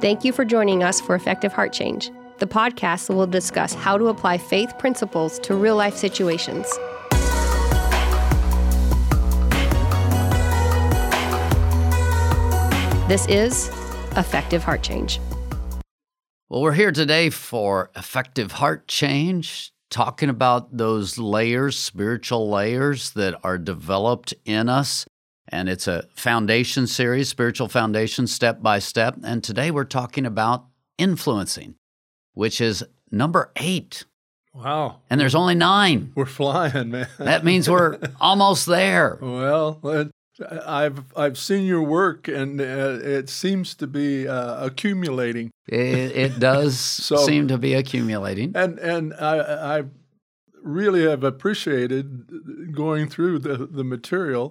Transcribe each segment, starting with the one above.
Thank you for joining us for Effective Heart Change, the podcast will discuss how to apply faith principles to real life situations. This is Effective Heart Change. Well, we're here today for Effective Heart Change, talking about those layers, spiritual layers that are developed in us and it's a foundation series, spiritual foundation, step by step. And today we're talking about influencing, which is number eight. Wow. And there's only nine. We're flying, man. that means we're almost there. Well, I've I've seen your work, and uh, it seems to be uh, accumulating. It, it does so, seem to be accumulating, and and I, I really have appreciated going through the the material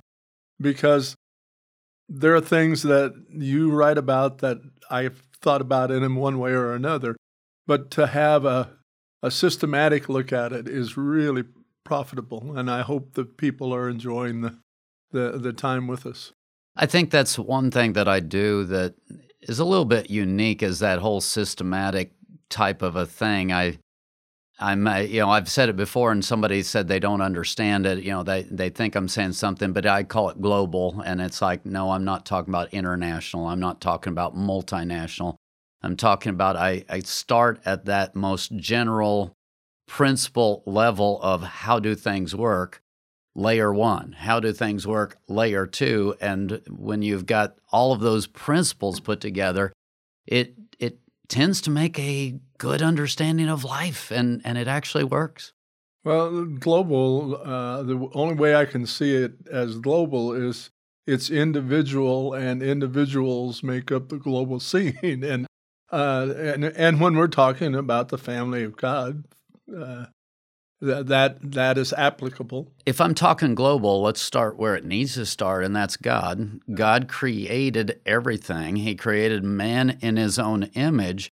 because there are things that you write about that I've thought about in one way or another. But to have a, a systematic look at it is really profitable. And I hope that people are enjoying the, the, the time with us. I think that's one thing that I do that is a little bit unique is that whole systematic type of a thing. I I'm, you know, I've said it before, and somebody said they don't understand it. You know, they they think I'm saying something, but I call it global, and it's like, no, I'm not talking about international. I'm not talking about multinational. I'm talking about I, I start at that most general principle level of how do things work. Layer one, how do things work? Layer two, and when you've got all of those principles put together, it it tends to make a good understanding of life, and, and it actually works. Well, global, uh, the only way I can see it as global is it's individual, and individuals make up the global scene. And, uh, and, and when we're talking about the family of God, uh, that that is applicable. If I'm talking global, let's start where it needs to start, and that's God. God created everything. He created man in His own image.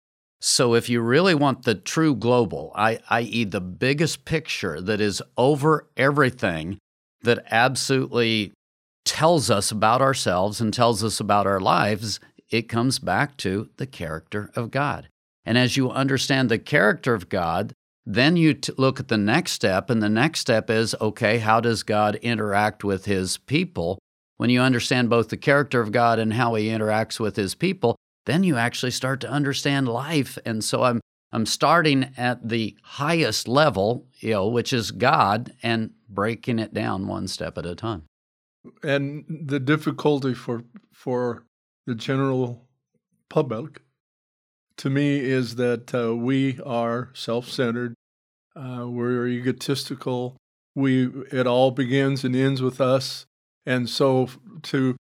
So if you really want the true global, i.e., the biggest picture that is over everything, that absolutely tells us about ourselves and tells us about our lives, it comes back to the character of God. And as you understand the character of God, then you t- look at the next step, and the next step is okay, how does God interact with his people? When you understand both the character of God and how he interacts with his people, then you actually start to understand life. And so I'm I'm starting at the highest level, you know, which is God, and breaking it down one step at a time. And the difficulty for for the general public to me is that uh, we are self-centered, uh, we're egotistical. We it all begins and ends with us, and so to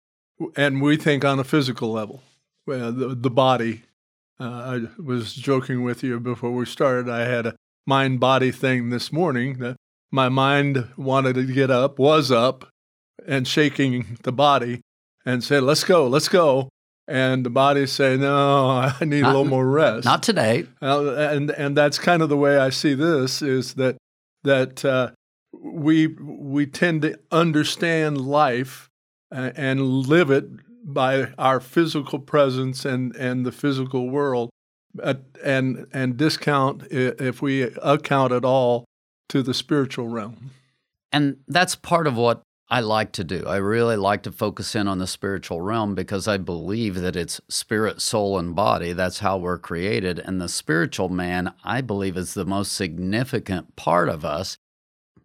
and we think on a physical level, well, the the body. Uh, I was joking with you before we started. I had a mind body thing this morning that my mind wanted to get up, was up, and shaking the body, and said, "Let's go, let's go." and the body say, "No, I need not, a little more rest." Not today. Uh, and and that's kind of the way I see this is that that uh, we we tend to understand life uh, and live it by our physical presence and and the physical world, and and discount if we account at all to the spiritual realm. And that's part of what I like to do. I really like to focus in on the spiritual realm because I believe that it's spirit, soul, and body. That's how we're created. And the spiritual man, I believe, is the most significant part of us,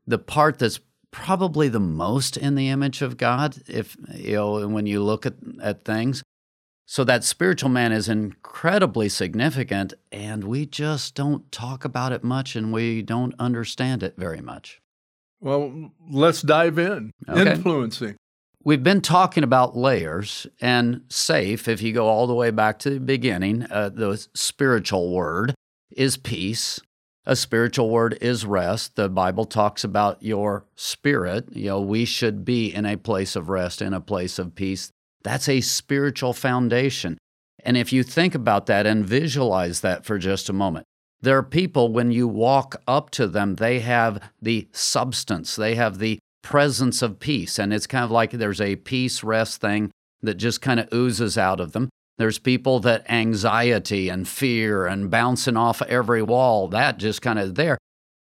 the part that's probably the most in the image of God, if you know, when you look at, at things. So that spiritual man is incredibly significant, and we just don't talk about it much and we don't understand it very much. Well, let's dive in. Okay. Influencing. We've been talking about layers and safe. If you go all the way back to the beginning, uh, the spiritual word is peace. A spiritual word is rest. The Bible talks about your spirit. You know, we should be in a place of rest, in a place of peace. That's a spiritual foundation. And if you think about that and visualize that for just a moment, there are people, when you walk up to them, they have the substance, they have the presence of peace. And it's kind of like there's a peace rest thing that just kind of oozes out of them. There's people that anxiety and fear and bouncing off every wall, that just kind of there.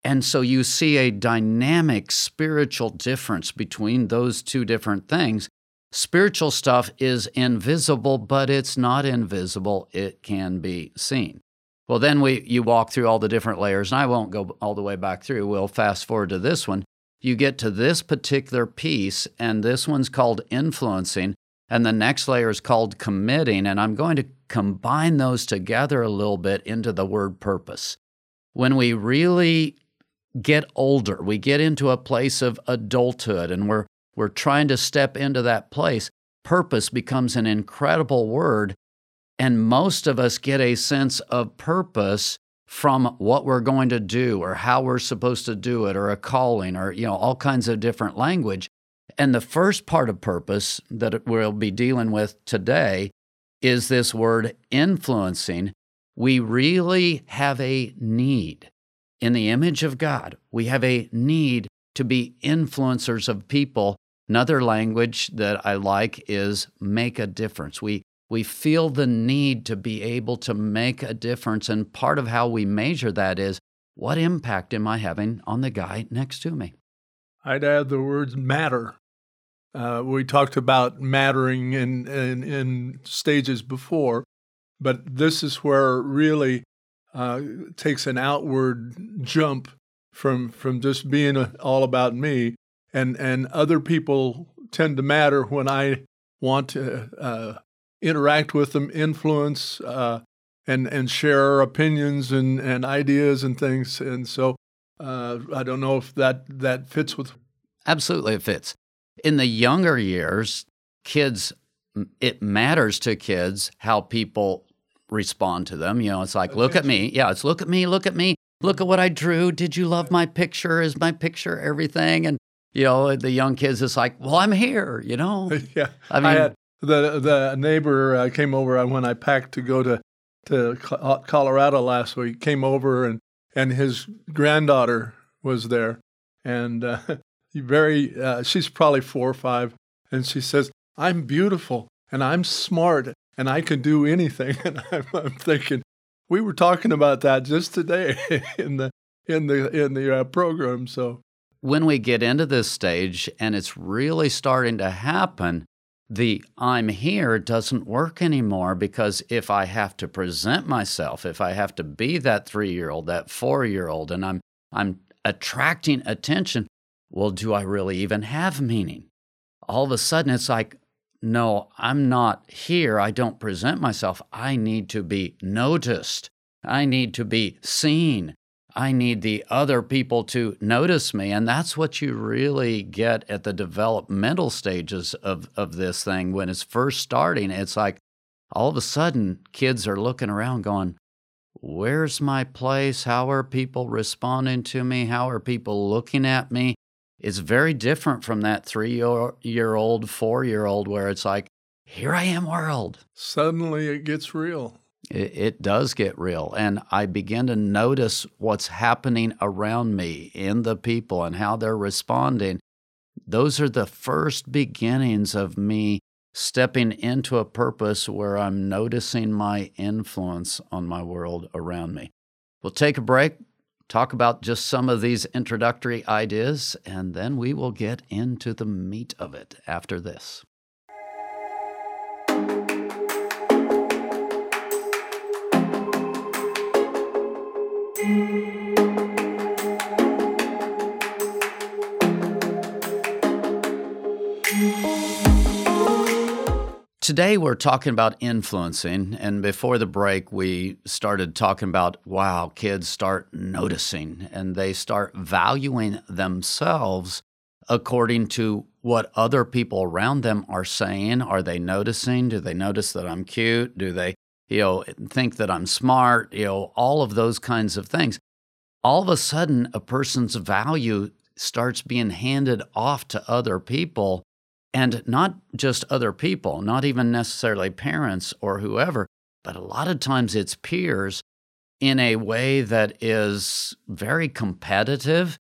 And so you see a dynamic spiritual difference between those two different things. Spiritual stuff is invisible, but it's not invisible. It can be seen. Well, then we you walk through all the different layers, and I won't go all the way back through. We'll fast forward to this one. You get to this particular piece, and this one's called influencing, and the next layer is called committing. And I'm going to combine those together a little bit into the word purpose. When we really get older, we get into a place of adulthood, and we're we're trying to step into that place. Purpose becomes an incredible word and most of us get a sense of purpose from what we're going to do or how we're supposed to do it or a calling or you know all kinds of different language. And the first part of purpose that we'll be dealing with today is this word influencing. We really have a need. In the image of God, we have a need to be influencers of people. Another language that I like is make a difference. We we feel the need to be able to make a difference. And part of how we measure that is what impact am I having on the guy next to me? I'd add the words matter. Uh, we talked about mattering in, in, in, stages before, but this is where really uh, takes an outward jump from, from just being all about me. And, and other people tend to matter when I want to uh, interact with them, influence, uh, and and share opinions and, and ideas and things. And so uh, I don't know if that that fits with. Absolutely, it fits. In the younger years, kids, it matters to kids how people respond to them. You know, it's like, Attention. look at me. Yeah, it's look at me, look at me. Look at what I drew. Did you love my picture? Is my picture everything? And you know, the young kids, it's like, well, I'm here. You know. yeah. I mean, I the the neighbor uh, came over when I packed to go to to uh, Colorado last week. Came over and and his granddaughter was there, and uh, very uh, she's probably four or five, and she says, "I'm beautiful and I'm smart and I can do anything." And I'm, I'm thinking, we were talking about that just today in the in the in the uh, program. So when we get into this stage and it's really starting to happen the I'm here doesn't work anymore because if I have to present myself, if I have to be that three year old, that four year old, and I'm, I'm attracting attention, well, do I really even have meaning? All of a sudden, it's like, no, I'm not here. I don't present myself. I need to be noticed. I need to be seen. I need the other people to notice me. And that's what you really get at the developmental stages of, of this thing. When it's first starting, it's like all of a sudden kids are looking around going, Where's my place? How are people responding to me? How are people looking at me? It's very different from that three year old, four year old where it's like, Here I am, world. Suddenly it gets real it, it does get real. And I begin to notice what's happening around me in the people and how they're responding. Those are the first beginnings of me stepping into a purpose where I'm noticing my influence on my world around me. We'll take a break, talk about just some of these introductory ideas, and then we will get into the meat of it after this. Today, we're talking about influencing. And before the break, we started talking about wow, kids start noticing and they start valuing themselves according to what other people around them are saying. Are they noticing? Do they notice that I'm cute? Do they, you know, think that I'm smart? You know, all of those kinds of things. All of a sudden, a person's value starts being handed off to other people and not just other people, not even necessarily parents or whoever, but a lot of times it's peers in a way that is very competitive.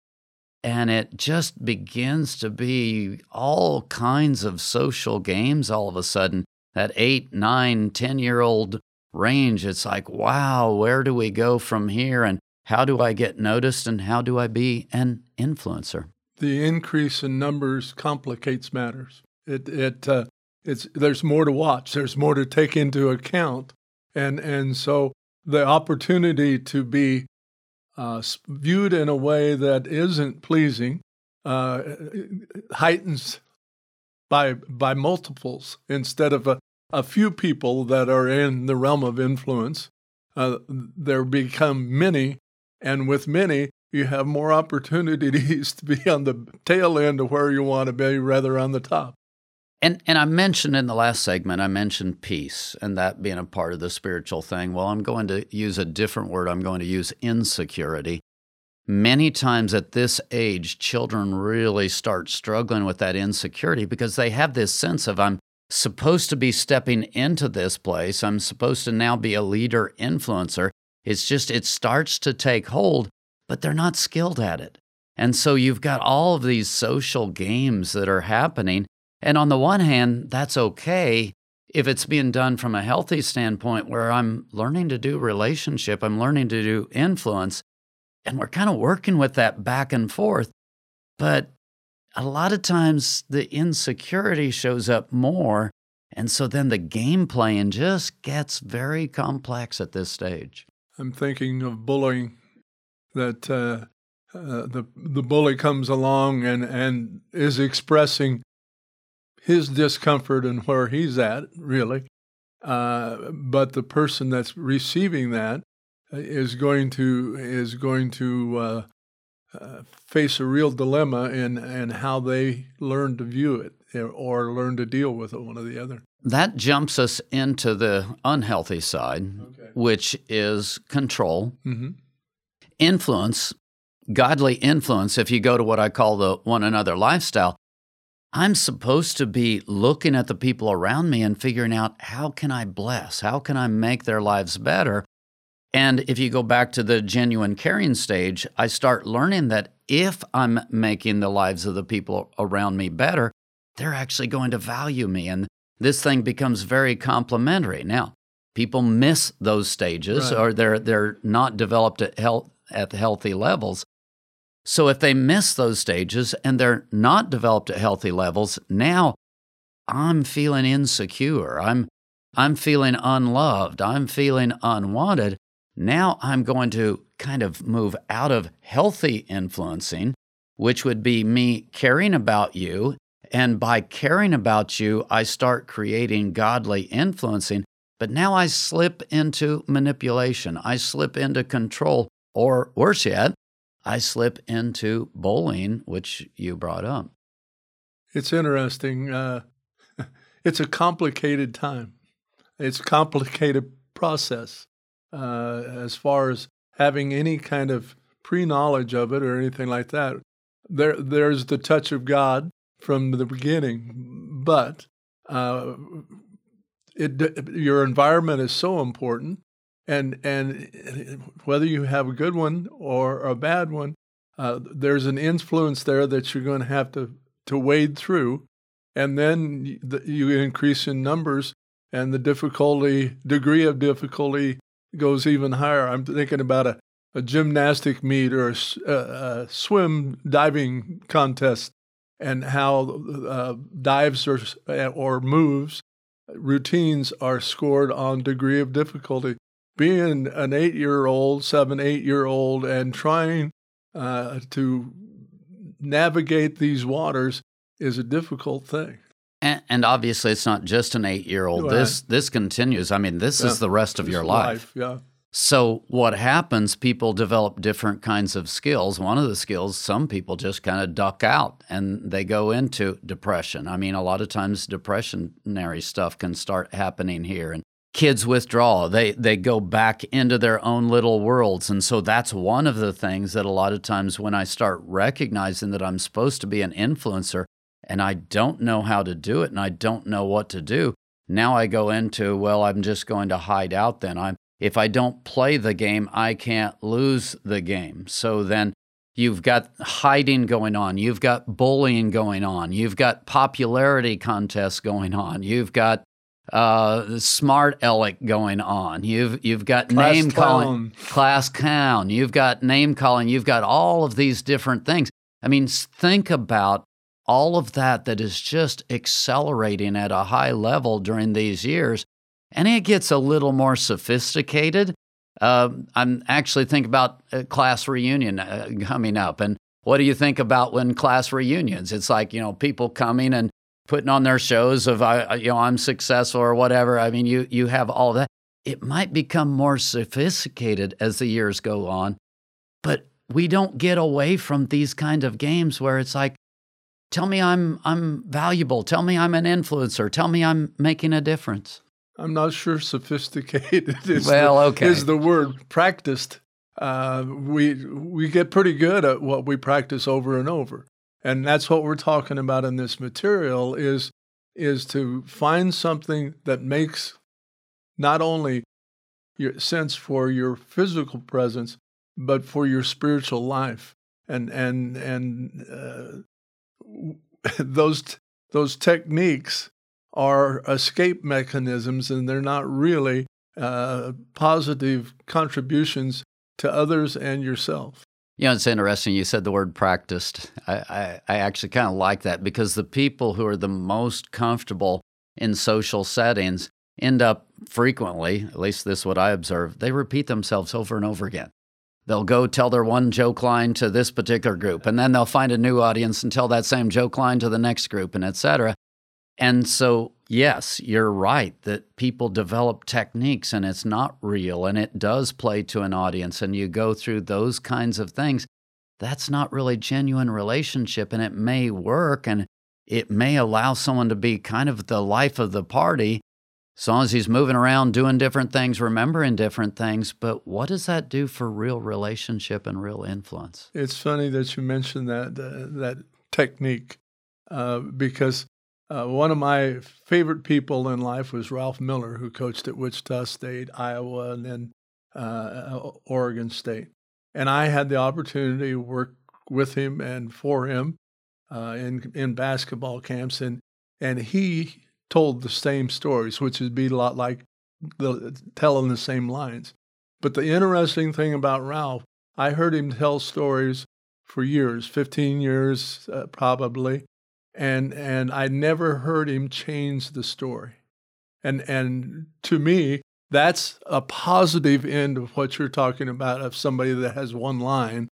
And it just begins to be all kinds of social games all of a sudden. that eight, nine, 10 year old range, it's like, wow, where do we go from here? And how do I get noticed? And how do I be an influencer? The increase in numbers complicates matters. It, it, uh, it's, there's more to watch, there's more to take into account. And, and so the opportunity to be uh, viewed in a way that isn't pleasing uh, heightens by by multiples instead of a, a few people that are in the realm of influence. Uh, there become many, and with many, you have more opportunities to be on the tail end of where you want to be rather on the top. And and I mentioned in the last segment, I mentioned peace and that being a part of the spiritual thing. Well, I'm going to use a different word. I'm going to use insecurity. Many times at this age, children really start struggling with that insecurity because they have this sense of I'm supposed to be stepping into this place. I'm supposed to now be a leader influencer. It's just, it starts to take hold, but they're not skilled at it. And so you've got all of these social games that are happening and on the one hand, that's okay if it's being done from a healthy standpoint where I'm learning to do relationship, I'm learning to do influence, and we're kind of working with that back and forth. But a lot of times the insecurity shows up more. And so then the game playing just gets very complex at this stage. I'm thinking of bullying that uh, uh, the the bully comes along and, and is expressing his discomfort and where he's at, really. Uh, but the person that's receiving that is going to is going to uh, face a real dilemma in in how they learn to view it eh, or learn to deal with it, one or the other. That jumps us into the unhealthy side, okay. which is control, mm-hmm. influence, godly influence. If you go to what I call the one another lifestyle, I'm supposed to be looking at the people around me and figuring out how can I bless? How can I make their lives better? And if you go back to the genuine caring stage, I start learning that if I'm making the lives of the people around me better, they're actually going to value me. And this thing becomes very complementary. Now, people miss those stages right. or they're, they're not developed at, health, at healthy levels. So if they miss those stages and they're not developed at healthy levels, now I'm feeling insecure. I'm I'm feeling unloved. I'm feeling unwanted. Now I'm going to kind of move out of healthy influencing, which would be me caring about you. And by caring about you, I start creating godly influencing. But now I slip into manipulation. I slip into control. Or worse yet, I slip into bullying, which you brought up. It's interesting. Uh, it's a complicated time. It's a complicated process uh, as far as having any kind of pre-knowledge of it or anything like that. There, there's the touch of God from the beginning, but uh, it, your environment is so important and and whether you have a good one or a bad one, uh, there's an influence there that you're going to have to to wade through, and then you increase in numbers, and the difficulty degree of difficulty goes even higher. I'm thinking about a, a gymnastic meet or a, a, swim diving contest, and how uh, dives or or moves routines are scored on degree of difficulty being an eight year old, seven, eight year old, and trying uh, to navigate these waters is a difficult thing. And, and obviously, it's not just an eight year old. Right. This this continues. I mean, this yeah. is the rest of your life. life. Yeah. So, what happens? People develop different kinds of skills. One of the skills, some people just kind of duck out and they go into depression. I mean, a lot of times, depressionary stuff can start happening here. And kids withdraw. They they go back into their own little worlds. And so that's one of the things that a lot of times when I start recognizing that I'm supposed to be an influencer and I don't know how to do it and I don't know what to do, now I go into, well, I'm just going to hide out then. I'm if I don't play the game, I can't lose the game. So then You've got hiding going on. You've got bullying going on. You've got popularity contests going on. You've got uh, smart aleck going on. You've you've got Class name clown. calling, class clown. You've got name calling. You've got all of these different things. I mean, think about all of that that is just accelerating at a high level during these years, and it gets a little more sophisticated. Uh, I'm actually thinking about a class reunion uh, coming up, and what do you think about when class reunions? It's like you know people coming and putting on their shows of I, you know I'm successful or whatever. I mean, you you have all that. It might become more sophisticated as the years go on, but we don't get away from these kind of games where it's like, tell me I'm I'm valuable. Tell me I'm an influencer. Tell me I'm making a difference. I'm not sure sophisticated is, Well, the, okay. is the word practiced. Uh, we we get pretty good at what we practice over and over, and that's what we're talking about in this material is is to find something that makes not only your sense for your physical presence, but for your spiritual life, and and and uh, those those techniques are escape mechanisms and they're not really uh, positive contributions to others and yourself. You know, it's interesting. You said the word practiced. I, I, I actually kind of like that because the people who are the most comfortable in social settings end up frequently, at least this is what I observe, they repeat themselves over and over again. They'll go tell their one joke line to this particular group, and then they'll find a new audience and tell that same joke line to the next group, and et cetera. And so, yes, you're right that people develop techniques and it's not real and it does play to an audience and you go through those kinds of things. That's not really genuine relationship and it may work and it may allow someone to be kind of the life of the party as long as he's moving around doing different things, remembering different things. But what does that do for real relationship and real influence? It's funny that you mentioned that uh, that technique uh, because uh, one of my favorite people in life was Ralph Miller, who coached at Wichita State, Iowa, and then uh, Oregon State. And I had the opportunity to work with him and for him uh, in in basketball camps, and and he told the same stories, which would be a lot like the, telling the same lines. But the interesting thing about Ralph, I heard him tell stories for years, 15 years uh, probably, and and I never heard him change the story. And and to me, that's a positive end of what you're talking about of somebody that has one line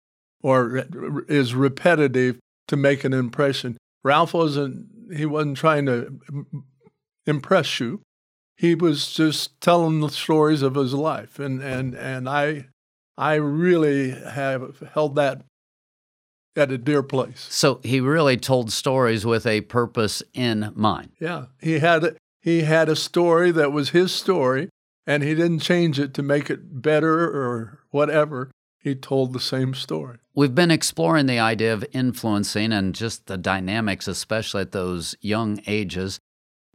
or is repetitive to make an impression. Ralph wasn't he wasn't trying to impress you. He was just telling the stories of his life and and and I I really have held that at a dear place. So he really told stories with a purpose in mind. Yeah, he had he had a story that was his story, and he didn't change it to make it better or whatever. He told the same story. We've been exploring the idea of influencing and just the dynamics, especially at those young ages.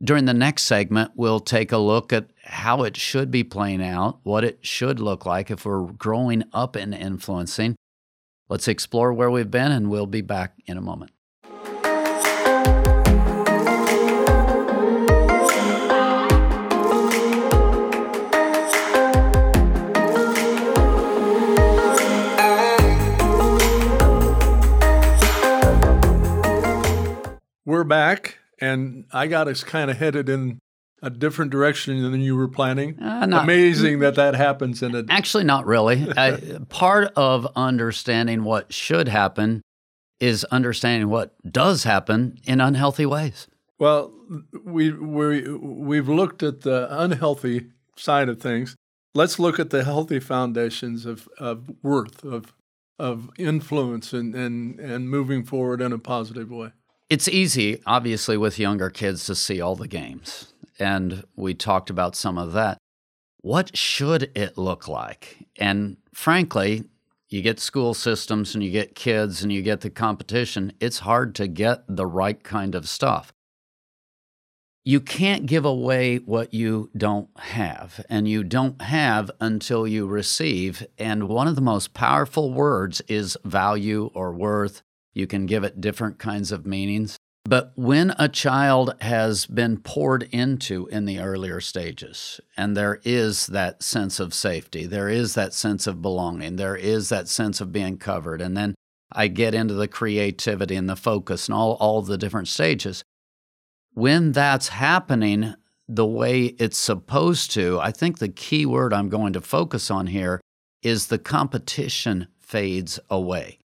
During the next segment, we'll take a look at how it should be playing out, what it should look like if we're growing up in influencing. Let's explore where we've been, and we'll be back in a moment. We're back, and I got us kind of headed in a different direction than you were planning. Uh, not- Amazing that that happens in a Actually, not really. uh, part of understanding what should happen is understanding what does happen in unhealthy ways. Well, we we we've looked at the unhealthy side of things. Let's look at the healthy foundations of, of worth, of of influence and, and, and moving forward in a positive way. It's easy, obviously, with younger kids to see all the games. And we talked about some of that. What should it look like? And frankly, you get school systems and you get kids and you get the competition, it's hard to get the right kind of stuff. You can't give away what you don't have, and you don't have until you receive. And one of the most powerful words is value or worth. You can give it different kinds of meanings. But when a child has been poured into in the earlier stages, and there is that sense of safety, there is that sense of belonging, there is that sense of being covered, and then I get into the creativity and the focus and all, all the different stages. When that's happening the way it's supposed to, I think the key word I'm going to focus on here is the competition fades away.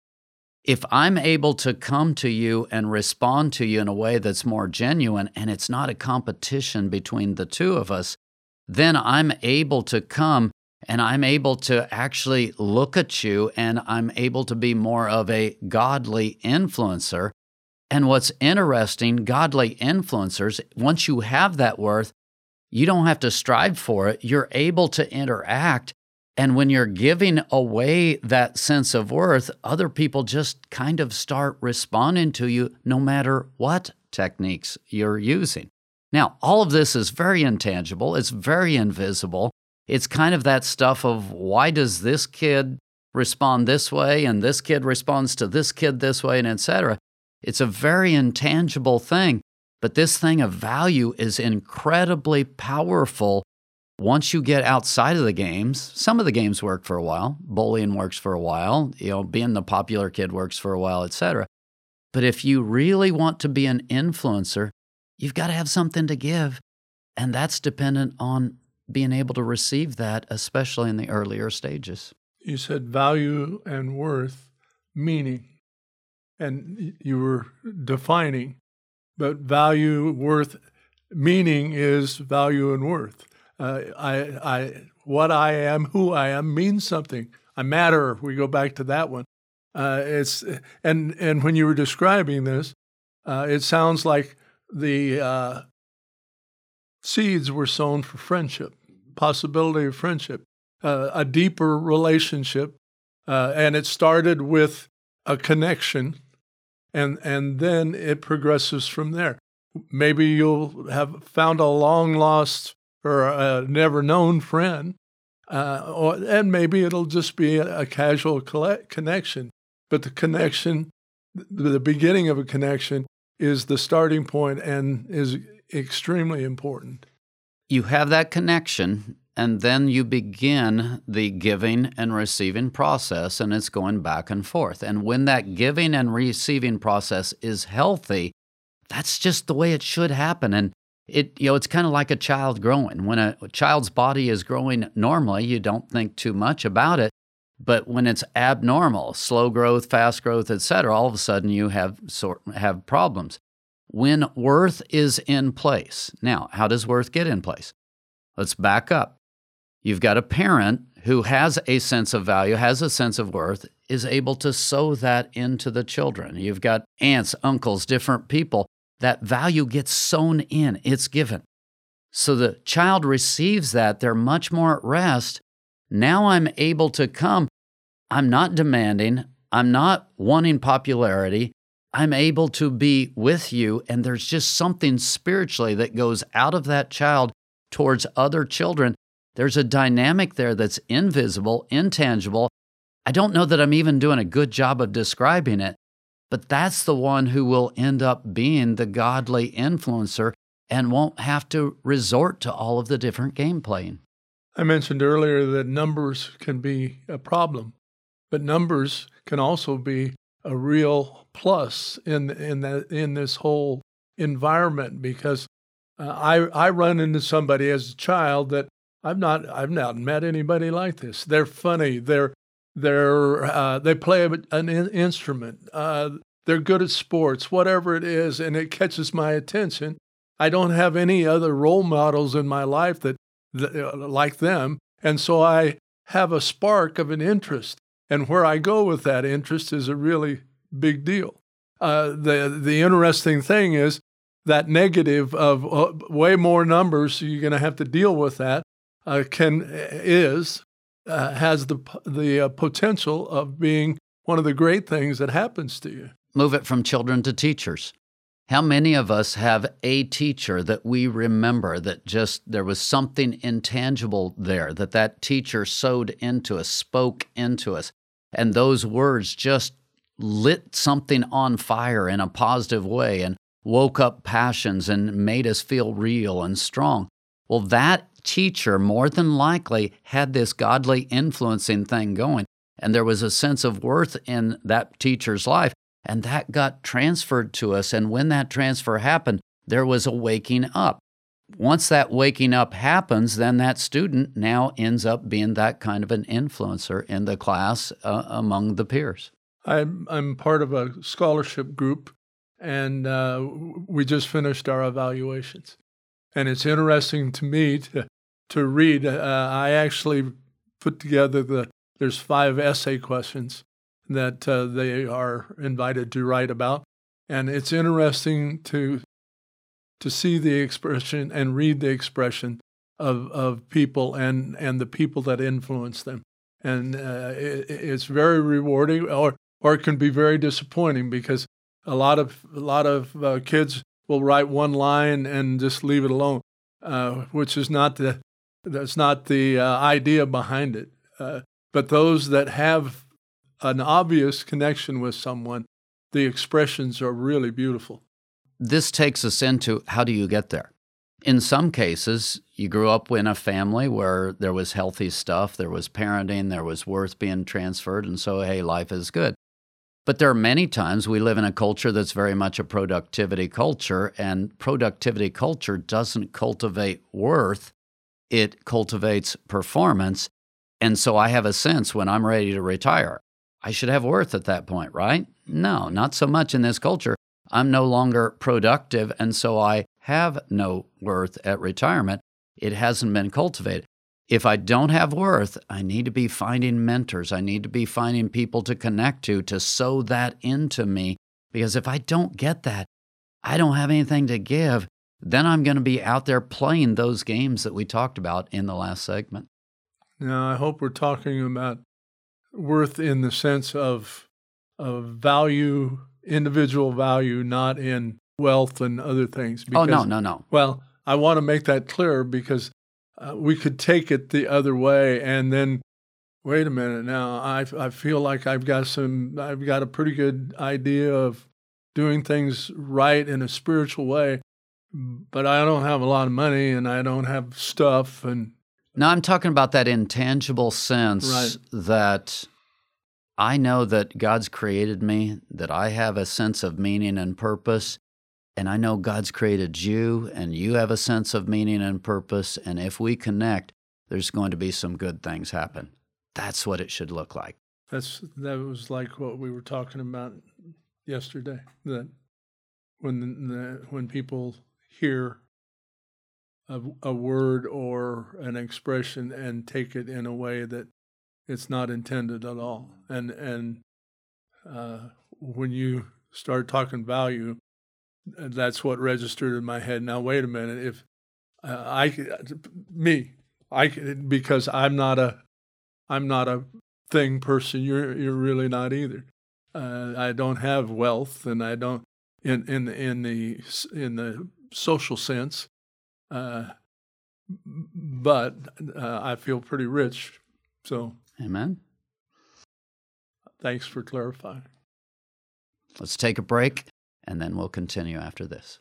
If I'm able to come to you and respond to you in a way that's more genuine and it's not a competition between the two of us, then I'm able to come and I'm able to actually look at you and I'm able to be more of a godly influencer. And what's interesting, godly influencers, once you have that worth, you don't have to strive for it. You're able to interact. And when you're giving away that sense of worth, other people just kind of start responding to you no matter what techniques you're using. Now, all of this is very intangible, it's very invisible it's kind of that stuff of why does this kid respond this way and this kid responds to this kid this way and etc. It's a very intangible thing, but this thing of value is incredibly powerful once you get outside of the games. Some of the games work for a while. Bullying works for a while, you know, being the popular kid works for a while, etc. But if you really want to be an influencer, you've got to have something to give. And that's dependent on being able to receive that, especially in the earlier stages. You said value and worth, meaning, and you were defining, but value, worth, meaning is value and worth. Uh, I, I, what I am, who I am, means something. I matter. We go back to that one. Uh, it's and and when you were describing this, uh, it sounds like the uh, seeds were sown for friendship possibility of friendship, uh, a deeper relationship. And it started with a connection, and, and then it progresses from there. Maybe you'll have found a long lost or a never known friend, uh, or, and maybe it'll just be a, a casual connection. But the connection, the beginning of a connection, is the starting point and is extremely important you have that connection, and then you begin the giving and receiving process, and it's going back and forth. And when that giving and receiving process is healthy, that's just the way it should happen. And it, you know, it's kind of like a child growing. When a, a child's body is growing normally, you don't think too much about it. But when it's abnormal, slow growth, fast growth, et cetera, all of a sudden you have sort have problems when worth is in place. Now, how does worth get in place? Let's back up. You've got a parent who has a sense of value, has a sense of worth, is able to sow that into the children. You've got aunts, uncles, different people. That value gets sown in, it's given. So the child receives that, they're much more at rest. Now I'm able to come. I'm not demanding, I'm not wanting popularity. I'm able to be with you. And there's just something spiritually that goes out of that child towards other children. There's a dynamic there that's invisible, intangible. I don't know that I'm even doing a good job of describing it, but that's the one who will end up being the godly influencer and won't have to resort to all of the different game playing. I mentioned earlier that numbers can be a problem, but numbers can also be a real plus in in in this whole environment because uh, I I run into somebody as a child that I've not I've not met anybody like this. They're funny. They're they're uh, they play an in- instrument. Uh, they're good at sports, whatever it is, and it catches my attention. I don't have any other role models in my life that, that uh, like them, and so I have a spark of an interest. And where I go with that interest is a really big deal. Uh, the the interesting thing is that negative of uh, way more numbers. You're going to have to deal with that. Uh, can is uh, has the the uh, potential of being one of the great things that happens to you. Move it from children to teachers. How many of us have a teacher that we remember that just there was something intangible there that that teacher sowed into us, spoke into us, and those words just lit something on fire in a positive way. And woke up passions and made us feel real and strong. Well, that teacher more than likely had this godly influencing thing going, and there was a sense of worth in that teacher's life, and that got transferred to us. And when that transfer happened, there was a waking up. Once that waking up happens, then that student now ends up being that kind of an influencer in the class uh, among the peers. I'm, I'm part of a scholarship group, and uh, we just finished our evaluations. And it's interesting to me to, to read. Uh, I actually put together the, there's five essay questions that uh, they are invited to write about. And it's interesting to to see the expression and read the expression of, of people and, and the people that influence them. And uh, it, it's very rewarding, or, or it can be very disappointing because a lot of, a lot of uh, kids will write one line and just leave it alone, uh, which is not the, that's not the uh, idea behind it. Uh, but those that have an obvious connection with someone, the expressions are really beautiful this takes us into how do you get there? In some cases, you grew up in a family where there was healthy stuff, there was parenting, there was worth being transferred, and so, hey, life is good. But there are many times we live in a culture that's very much a productivity culture, and productivity culture doesn't cultivate worth, it cultivates performance. And so I have a sense when I'm ready to retire, I should have worth at that point, right? No, not so much in this culture. I'm no longer productive, and so I have no worth at retirement. It hasn't been cultivated. If I don't have worth, I need to be finding mentors. I need to be finding people to connect to to sow that into me. Because if I don't get that, I don't have anything to give. Then I'm going to be out there playing those games that we talked about in the last segment. Now, I hope we're talking about worth in the sense of, of value individual value, not in wealth and other things. Because, oh, no, no, no. Well, I want to make that clear because uh, we could take it the other way and then wait a minute now I, I feel like i've got some i've got a pretty good idea of doing things right in a spiritual way but i don't have a lot of money and i don't have stuff and now i'm talking about that intangible sense right. that I know that God's created me, that I have a sense of meaning and purpose, and I know God's created you, and you have a sense of meaning and purpose. And if we connect, there's going to be some good things happen. That's what it should look like. That's that was like what we were talking about yesterday. That when the, when people hear a, a word or an expression and take it in a way that it's not intended at all. And and uh, when you start talking value, that's what registered in my head. Now wait a minute, if uh, I me I because I'm not a I'm not a thing person. You're you're really not either. Uh, I don't have wealth, and I don't in in in the in the social sense. Uh, but uh, I feel pretty rich. So Amen. Thanks for clarifying. Let's take a break and then we'll continue after this.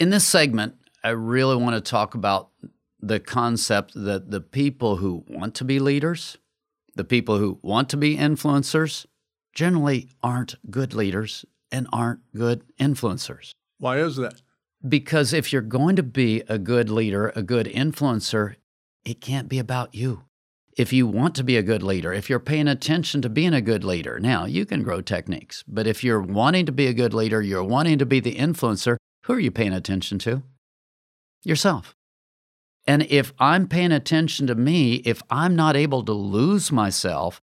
In this segment, I really want to talk about the concept that the people who want to be leaders, the people who want to be influencers, generally aren't good leaders and aren't good influencers. Why is that? Because if you're going to be a good leader, a good influencer, it can't be about you. If you want to be a good leader, if you're paying attention to being a good leader, now you can grow techniques. But if you're wanting to be a good leader, you're wanting to be the influencer, who are you paying attention to? Yourself. And if I'm paying attention to me, if I'm not able to lose myself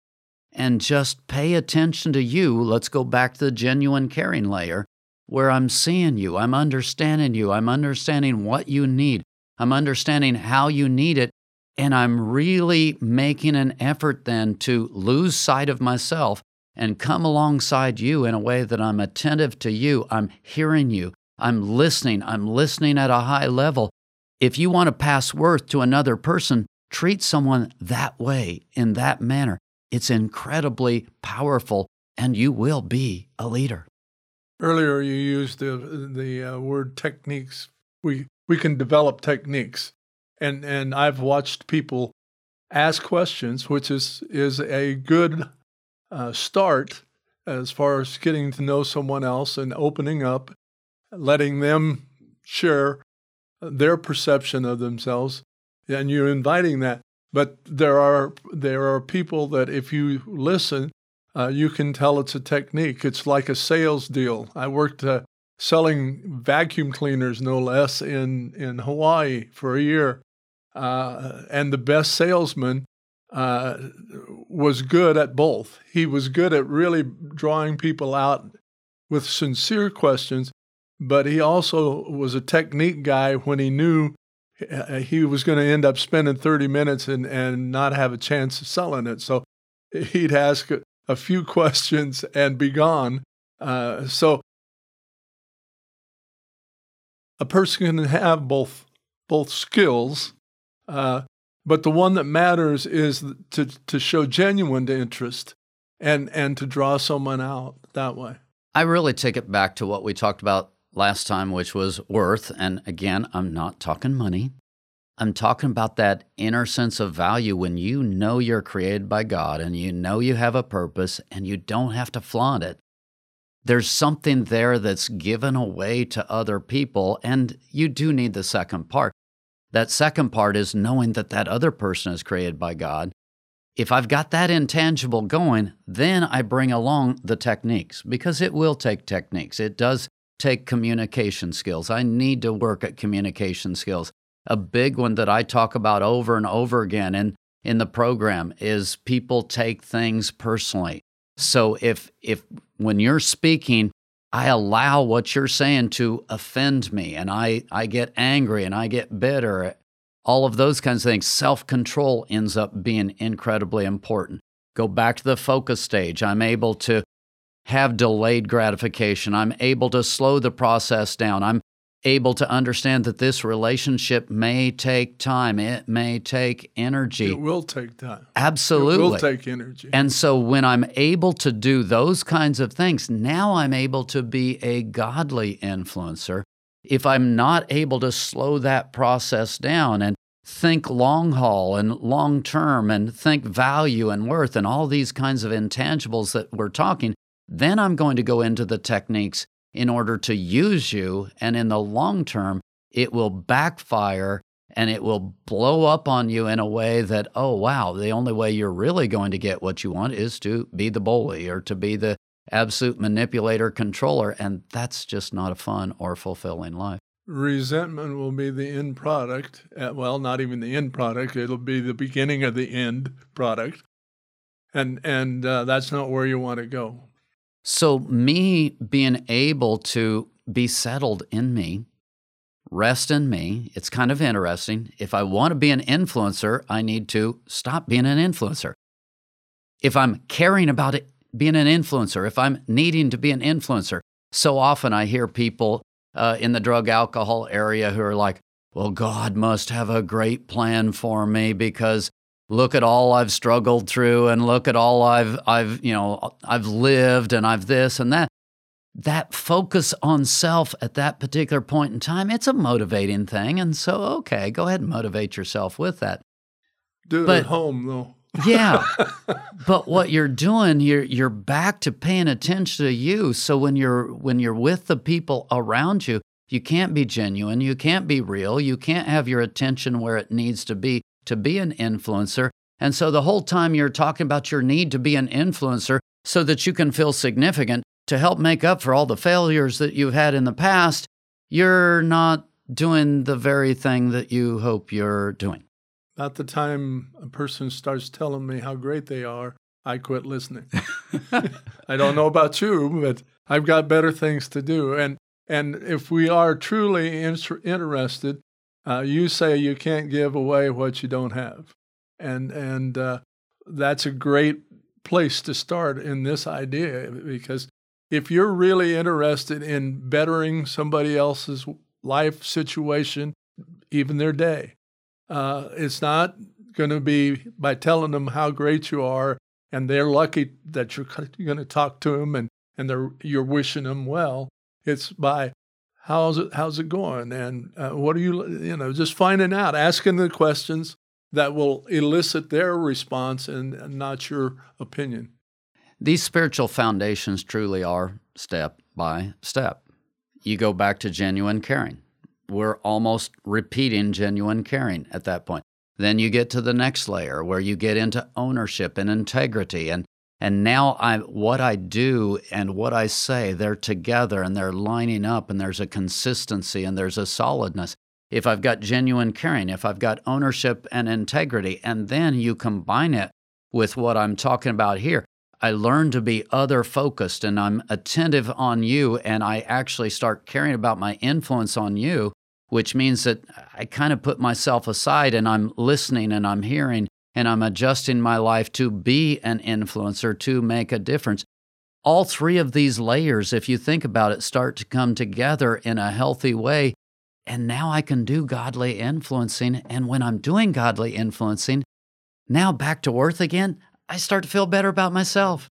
and just pay attention to you, let's go back to the genuine caring layer where I'm seeing you, I'm understanding you, I'm understanding what you need, I'm understanding how you need it, and I'm really making an effort then to lose sight of myself and come alongside you in a way that I'm attentive to you. I'm hearing you. I'm listening. I'm listening at a high level. If you want to pass worth to another person, treat someone that way, in that manner. It's incredibly powerful, and you will be a leader. Earlier, you used the the uh, word techniques. We we can develop techniques, and and I've watched people ask questions, which is is a good uh, start as far as getting to know someone else and opening up, letting them share their perception of themselves, and you're inviting that. But there are there are people that if you listen, uh, you can tell it's a technique. It's like a sales deal. I worked uh, selling vacuum cleaners, no less, in, in Hawaii for a year. Uh, and the best salesman uh, was good at both. He was good at really drawing people out with sincere questions, but he also was a technique guy when he knew he was going to end up spending 30 minutes and, and not have a chance of selling it. So he'd ask a few questions and be gone. Uh, so a person can have both both skills, uh, but the one that matters is to to show genuine interest and and to draw someone out that way. I really take it back to what we talked about last time, which was worth. And again, I'm not talking money. I'm talking about that inner sense of value when you know you're created by God and you know you have a purpose and you don't have to flaunt it. There's something there that's given away to other people, and you do need the second part. That second part is knowing that that other person is created by God. If I've got that intangible going, then I bring along the techniques because it will take techniques. It does take communication skills. I need to work at communication skills a big one that I talk about over and over again in, in the program is people take things personally. So if if when you're speaking, I allow what you're saying to offend me and I, I get angry and I get bitter, all of those kinds of things, self control ends up being incredibly important. Go back to the focus stage. I'm able to have delayed gratification. I'm able to slow the process down. I'm able to understand that this relationship may take time. It may take energy. It will take time. Absolutely. It will take energy. And so when I'm able to do those kinds of things, now I'm able to be a godly influencer. If I'm not able to slow that process down and think long haul and long term and think value and worth and all these kinds of intangibles that we're talking, then I'm going to go into the techniques in order to use you. And in the long term, it will backfire and it will blow up on you in a way that, oh, wow, the only way you're really going to get what you want is to be the bully or to be the absolute manipulator controller. And that's just not a fun or fulfilling life. Resentment will be the end product. Uh, well, not even the end product, it'll be the beginning of the end product. And, and uh, that's not where you want to go. So, me being able to be settled in me, rest in me, it's kind of interesting. If I want to be an influencer, I need to stop being an influencer. If I'm caring about it, being an influencer, if I'm needing to be an influencer, so often I hear people uh, in the drug alcohol area who are like, well, God must have a great plan for me because look at all I've struggled through and look at all I've I've you know I've lived and I've this and that. That focus on self at that particular point in time it's a motivating thing. And so okay go ahead and motivate yourself with that. Do it but, at home though. Yeah. But what you're doing you're you're back to paying attention to you. So when you're when you're with the people around you you can't be genuine. You can't be real. You can't have your attention where it needs to be to be an influencer. And so the whole time you're talking about your need to be an influencer so that you can feel significant to help make up for all the failures that you've had in the past, you're not doing the very thing that you hope you're doing. At the time a person starts telling me how great they are, I quit listening. I don't know about you, but I've got better things to do. And and if we are truly interested uh, you say you can't give away what you don't have, and and uh, that's a great place to start in this idea because if you're really interested in bettering somebody else's life situation, even their day, uh, it's not going to be by telling them how great you are and they're lucky that you're going to talk to them and, and they're, you're wishing them well. It's by how's it, how's it going? And uh, what are you, you know, just finding out, asking the questions that will elicit their response and, and not your opinion. These spiritual foundations truly are step by step. You go back to genuine caring. We're almost repeating genuine caring at that point. Then you get to the next layer where you get into ownership and integrity and and now I what I do and what I say they're together and they're lining up and there's a consistency and there's a solidness. If I've got genuine caring, if I've got ownership and integrity and then you combine it with what I'm talking about here, I learn to be other focused and I'm attentive on you and I actually start caring about my influence on you which means that I kind of put myself aside and I'm listening and I'm hearing and I'm adjusting my life to be an influencer, to make a difference. All three of these layers, if you think about it, start to come together in a healthy way. And now I can do godly influencing. And when I'm doing godly influencing, now back to earth again, I start to feel better about myself.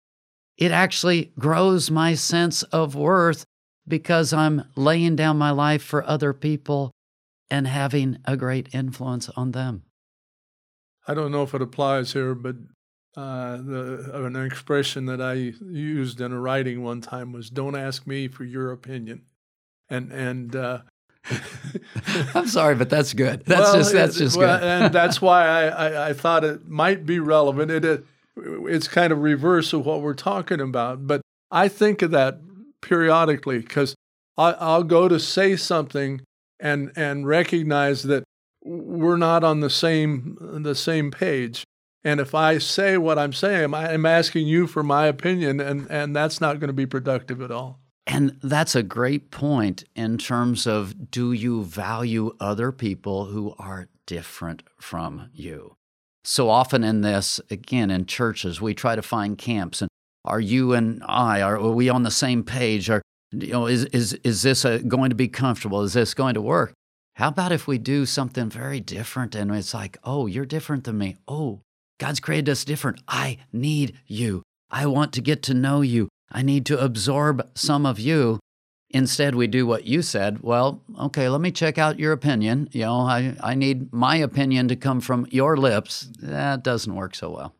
It actually grows my sense of worth because I'm laying down my life for other people and having a great influence on them. I don't know if it applies here, but uh, the, an expression that I used in a writing one time was "Don't ask me for your opinion," and and uh, I'm sorry, but that's good. That's well, just that's just well, good, and that's why I, I, I, thought it might be relevant. It, it it's kind of reverse of what we're talking about, but I think of that periodically because I'll go to say something and and recognize that we're not on the same the same page. And if I say what I'm saying, I'm asking you for my opinion, and, and that's not going to be productive at all. And that's a great point in terms of do you value other people who are different from you? So often in this, again, in churches, we try to find camps and are you and I, are, we on the same page? Are, you know, is, is, is this a, going to be comfortable? Is this going to work? How about if we do something very different and it's like, oh, you're different than me. Oh, God's created us different. I need you. I want to get to know you. I need to absorb some of you. Instead, we do what you said. Well, okay, let me check out your opinion. You know, I, I need my opinion to come from your lips. That doesn't work so well.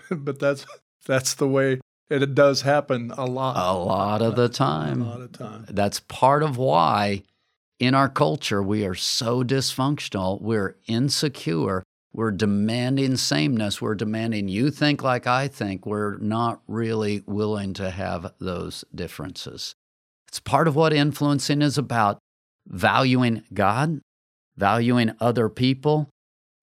but that's that's the way it does happen a lot. A lot of the time. A lot of time. That's part of why in our culture we are so dysfunctional. We're insecure. We're demanding sameness. We're demanding you think like I think. We're not really willing to have those differences. It's part of what influencing is about valuing God, valuing other people,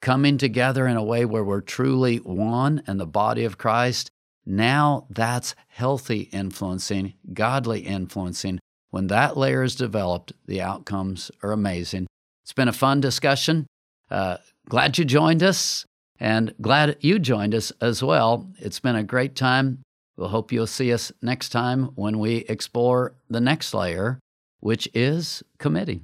coming together in a way where we're truly one in the body of Christ now that's healthy influencing, godly influencing. When that layer is developed, the outcomes are amazing. It's been a fun discussion. Uh, glad you joined us and glad you joined us as well. It's been a great time. We'll hope you'll see us next time when we explore the next layer, which is committing.